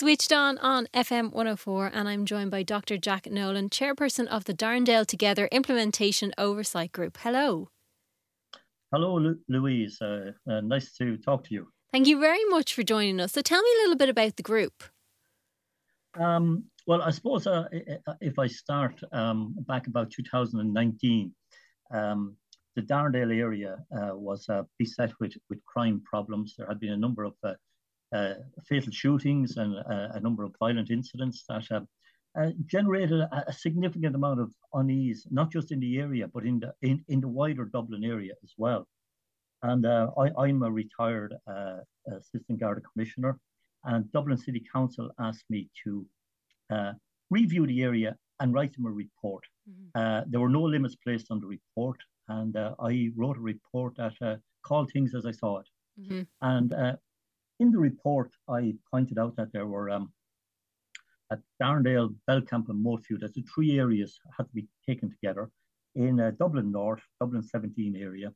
Switched on on FM 104, and I'm joined by Dr. Jack Nolan, chairperson of the Darndale Together Implementation Oversight Group. Hello. Hello, Lu- Louise. Uh, uh, nice to talk to you. Thank you very much for joining us. So, tell me a little bit about the group. Um, well, I suppose uh, if I start um, back about 2019, um, the Darndale area uh, was uh, beset with, with crime problems. There had been a number of uh, fatal shootings and uh, a number of violent incidents that uh, generated a, a, significant amount of unease, not just in the area, but in the in, in the wider Dublin area as well. And I, am a retired assistant Garda commissioner, and Dublin City Council asked me to review the area and write them a report. Mm-hmm. there were no limits placed on the report, and I wrote a report that called things as I saw it. Mm-hmm. And uh, in the report, I pointed out that there were um, at Darndale, Belcamp, and Moatview, that the three areas had to be taken together in uh, Dublin North, Dublin 17 area,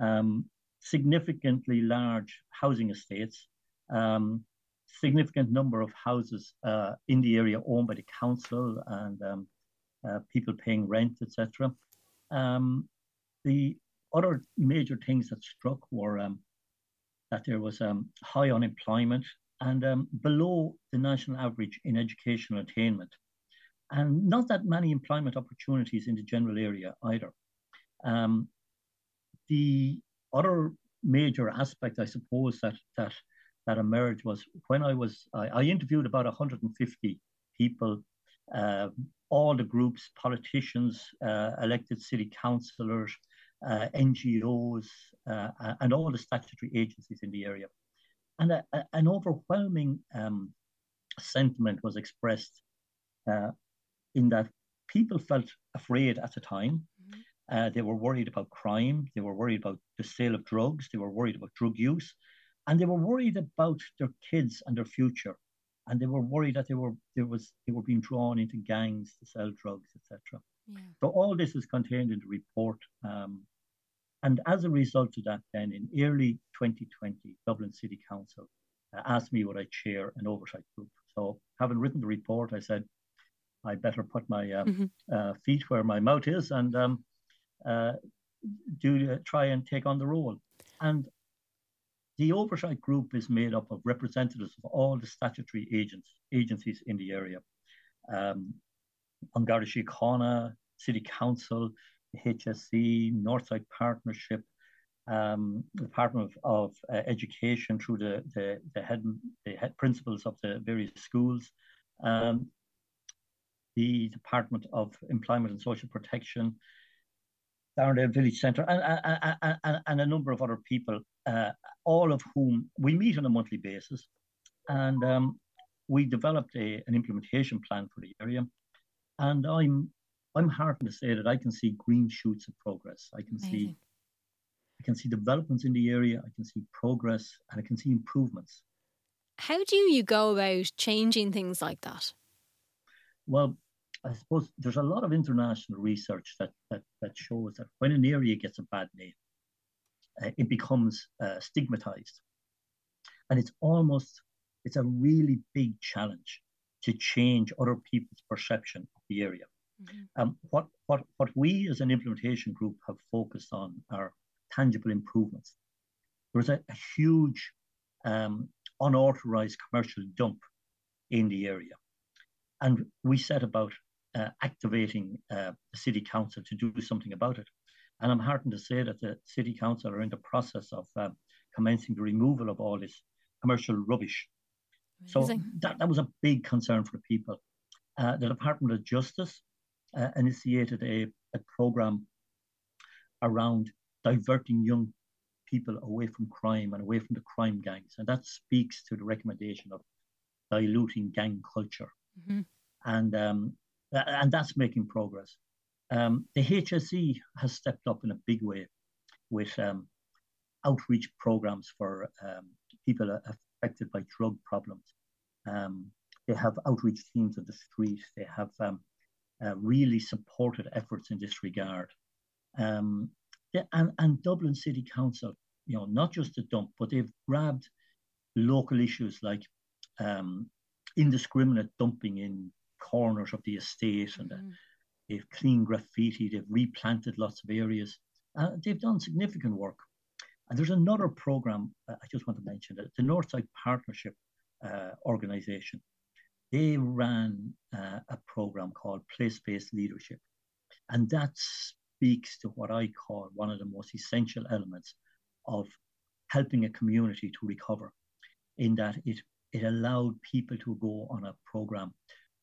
um, significantly large housing estates, um, significant number of houses uh, in the area owned by the council and um, uh, people paying rent, etc. Um, the other major things that struck were um, that there was um, high unemployment and um, below the national average in educational attainment, and not that many employment opportunities in the general area either. Um, the other major aspect, I suppose, that that that emerged was when I was I, I interviewed about 150 people, uh, all the groups, politicians, uh, elected city councillors, uh, NGOs, uh, and all the statutory agencies in the area. And a, a, an overwhelming um, sentiment was expressed uh, in that people felt afraid at the time. Mm-hmm. Uh, they were worried about crime. They were worried about the sale of drugs. They were worried about drug use, and they were worried about their kids and their future. And they were worried that they were there was they were being drawn into gangs to sell drugs, etc. Yeah. So all this is contained in the report. Um, and as a result of that, then in early 2020, Dublin City Council uh, asked me would I chair an oversight group. So having written the report, I said, I better put my uh, mm-hmm. uh, feet where my mouth is and um, uh, do uh, try and take on the role. And the oversight group is made up of representatives of all the statutory agents, agencies in the area. Um, Garda Síochána, City Council, HSE, Northside Partnership, um, the Department of, of uh, Education through the, the, the, head, the head principals of the various schools, um, the Department of Employment and Social Protection, Darndale Village Centre, and, and, and, and, a number of other people, uh, all of whom we meet on a monthly basis. And um, we developed a, an implementation plan for the area. And I'm I'm heartened to say that I can see green shoots of progress. I can Amazing. see I can see developments in the area, I can see progress, and I can see improvements. How do you go about changing things like that? Well, I suppose there's a lot of international research that that, that shows that when an area gets a bad name, uh, it becomes uh, stigmatized, and it's almost it's a really big challenge to change other people's perception the area. Mm-hmm. Um, what, what, what we as an implementation group have focused on are tangible improvements. There was a, a huge um, unauthorized commercial dump in the area. And we set about uh, activating uh, the city council to do something about it. And I'm heartened to say that the city council are in the process of um, commencing the removal of all this commercial rubbish. Amazing. So that, that was a big concern for the people. Uh, the Department of Justice uh, initiated a, a program around diverting young people away from crime and away from the crime gangs. And that speaks to the recommendation of diluting gang culture. Mm-hmm. And, um, and that's making progress. Um, the HSE has stepped up in a big way with um, outreach programs for um, people affected by drug problems. Um, they have outreach teams on the street. They have um, uh, really supported efforts in this regard. Um, and, and Dublin City Council, you know, not just the dump, but they've grabbed local issues like um, indiscriminate dumping in corners of the estate and uh, mm-hmm. they've cleaned graffiti, they've replanted lots of areas. Uh, they've done significant work. And there's another program uh, I just want to mention the Northside Partnership uh, organization. They ran uh, a program called Place Based Leadership. And that speaks to what I call one of the most essential elements of helping a community to recover, in that it, it allowed people to go on a program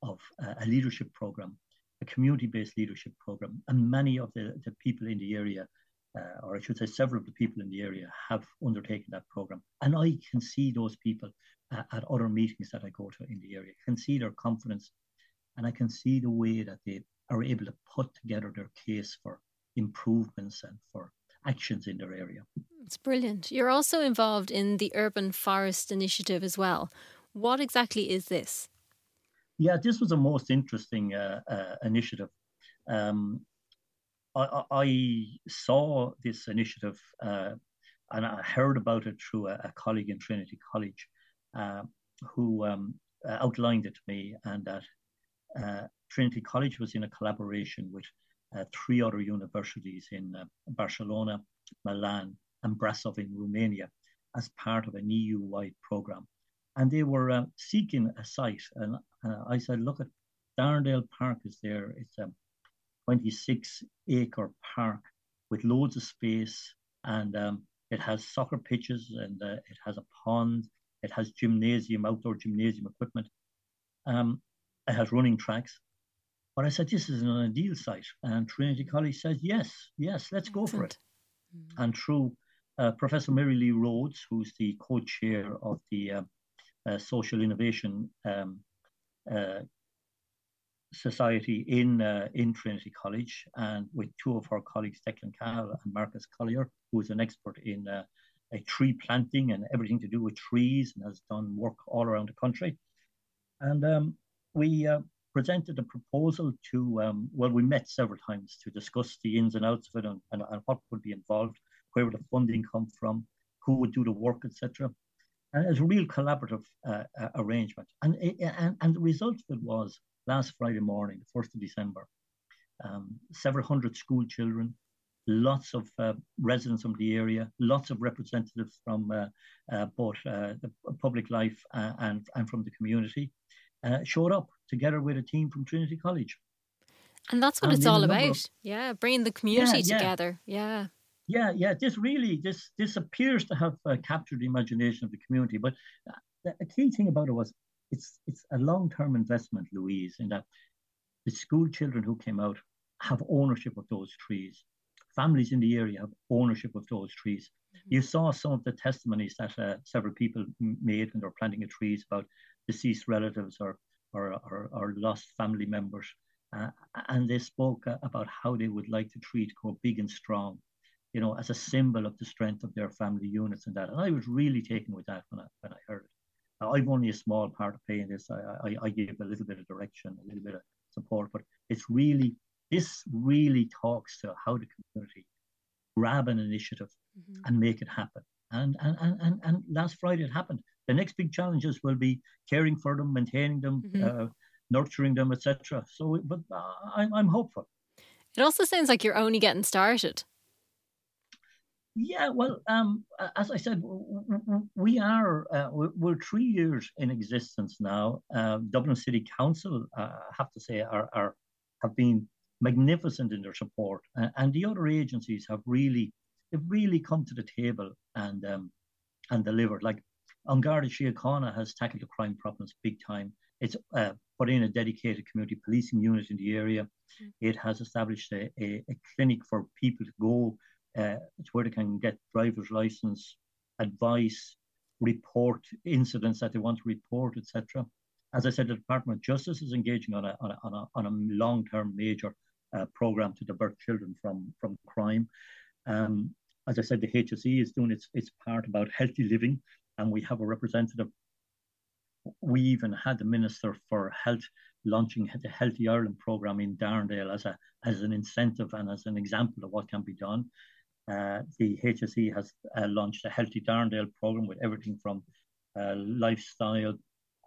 of uh, a leadership program, a community based leadership program. And many of the, the people in the area uh, or I should say, several of the people in the area have undertaken that program. And I can see those people uh, at other meetings that I go to in the area. I can see their confidence and I can see the way that they are able to put together their case for improvements and for actions in their area. It's brilliant. You're also involved in the Urban Forest Initiative as well. What exactly is this? Yeah, this was a most interesting uh, uh, initiative. Um, I, I saw this initiative uh, and I heard about it through a, a colleague in Trinity College uh, who um, uh, outlined it to me, and that uh, Trinity College was in a collaboration with uh, three other universities in Barcelona, Milan, and Brasov in Romania as part of an EU wide program. And they were seeking a site. And I said, look at Darndale Park is there. It's a 26 acre park with loads of space and um, it has soccer pitches and uh, it has a pond it has gymnasium outdoor gymnasium equipment. Um, it has running tracks. But i said this is an ideal site. And trinity college says yes yes let's go for it. Mm-hmm. and through uh, professor mary lee rhodes who's the co-chair of the uh, uh social innovation um, uh, society in uh, in Trinity College, and with two of our colleagues, Declan Cahill and Marcus Collier, who is an expert in uh, tree planting and everything to do with trees, and has done work all around the country. And um, we uh, presented a proposal to um, well, we met several times to discuss the ins and outs of it and, and, and what would be involved, where would the funding come from, who would do the work, etc. And it was a real collaborative uh, uh, arrangement. And, and, and the result of it was last Friday morning, the 1st of December. Um, several hundred school children, lots of uh, residents from the area, lots of representatives from uh, uh, both uh, the public life uh, and, and from the community uh, showed up together with a team from Trinity College. And that's what and it's all about. Of, yeah, bringing the community yeah, together. Yeah. Yeah, yeah. This really, this this appears to have captured the imagination of the community. But the key thing about it was it's it's a long-term investment, Louise, in that the school children who came out have ownership of those trees. Families in the area have ownership of those trees. Mm-hmm. You saw some of the testimonies that uh, several people made when they were planting the trees about deceased relatives or or, or, or lost family members. Uh, and they spoke uh, about how they would like the tree to grow big and strong, you know, as a symbol of the strength of their family units and that. And I was really taken with that when I, when I heard I've only a small part of play in this. I, I, I give a little bit of direction, a little bit of support, but it's really, this really talks to how the community grab an initiative mm-hmm. and make it happen. And, and, and, and, and last Friday it happened. The next big challenges will be caring for them, maintaining them, mm-hmm. uh, nurturing them, etc. So, but uh, I'm, I'm hopeful. It also sounds like you're only getting started. Yeah, well, um, as I said, we are uh, we're three years in existence now. Uh, Dublin City Council, uh, I have to say, are, are have been magnificent in their support, and the other agencies have really they've really come to the table and um, and delivered. Like An Garda Síochána has tackled the crime problems big time. It's uh, put in a dedicated community policing unit in the area. Mm-hmm. It has established a, a, a clinic for people to go uh, it's where they can get driver's license, advice, report incidents that they want to report, etc. As I said, the Department of Justice is engaging on a, on a, on a, on a long-term major uh, program to divert children from, from crime. Um, as I said, the HSE is doing its, its part about healthy living, and we have a representative. We even had the Minister for Health launching the Healthy Ireland program in Darndale as, a, as an incentive and as an example of what can be done. Uh, the HSE has uh, launched a Healthy Darndale program with everything from uh, lifestyle,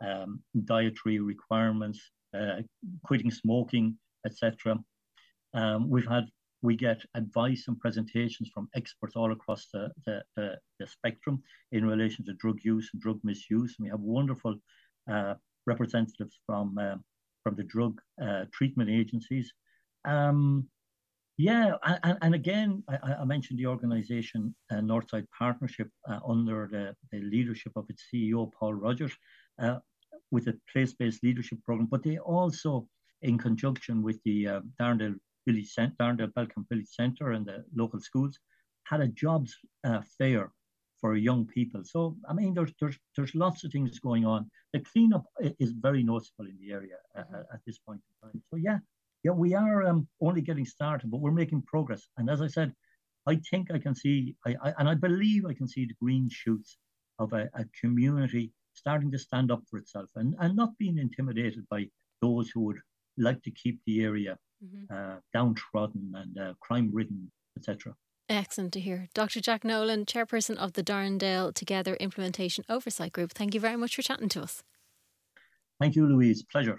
um, dietary requirements, uh, quitting smoking, etc. Um, we've had we get advice and presentations from experts all across the, the, the, the spectrum in relation to drug use and drug misuse. And we have wonderful uh, representatives from from the drug treatment agencies. Um, yeah, and, and again, I, I, mentioned the organization uh, Northside Partnership uh, under the, the, leadership of its CEO, Paul Rogers, uh, with a place based leadership program, but they also, in conjunction with the uh, Darndale Village Darndale Village Center and the local schools, had a jobs uh, fair for young people. So I mean, there's there's there's lots of things going on. The cleanup is very noticeable in the area at, at this point in time. So yeah, yeah, we are um, only getting started, but we're making progress. And as I said, I think I can see, I, I and I believe I can see the green shoots of a, a, community starting to stand up for itself and, and not being intimidated by those who would like to keep the area mm-hmm. uh, downtrodden and uh, crime ridden, etc. Excellent to hear. Dr. Jack Nolan, Chairperson of the Darndale Together Implementation Oversight Group, thank you very much for chatting to us. Thank you, Louise. Pleasure.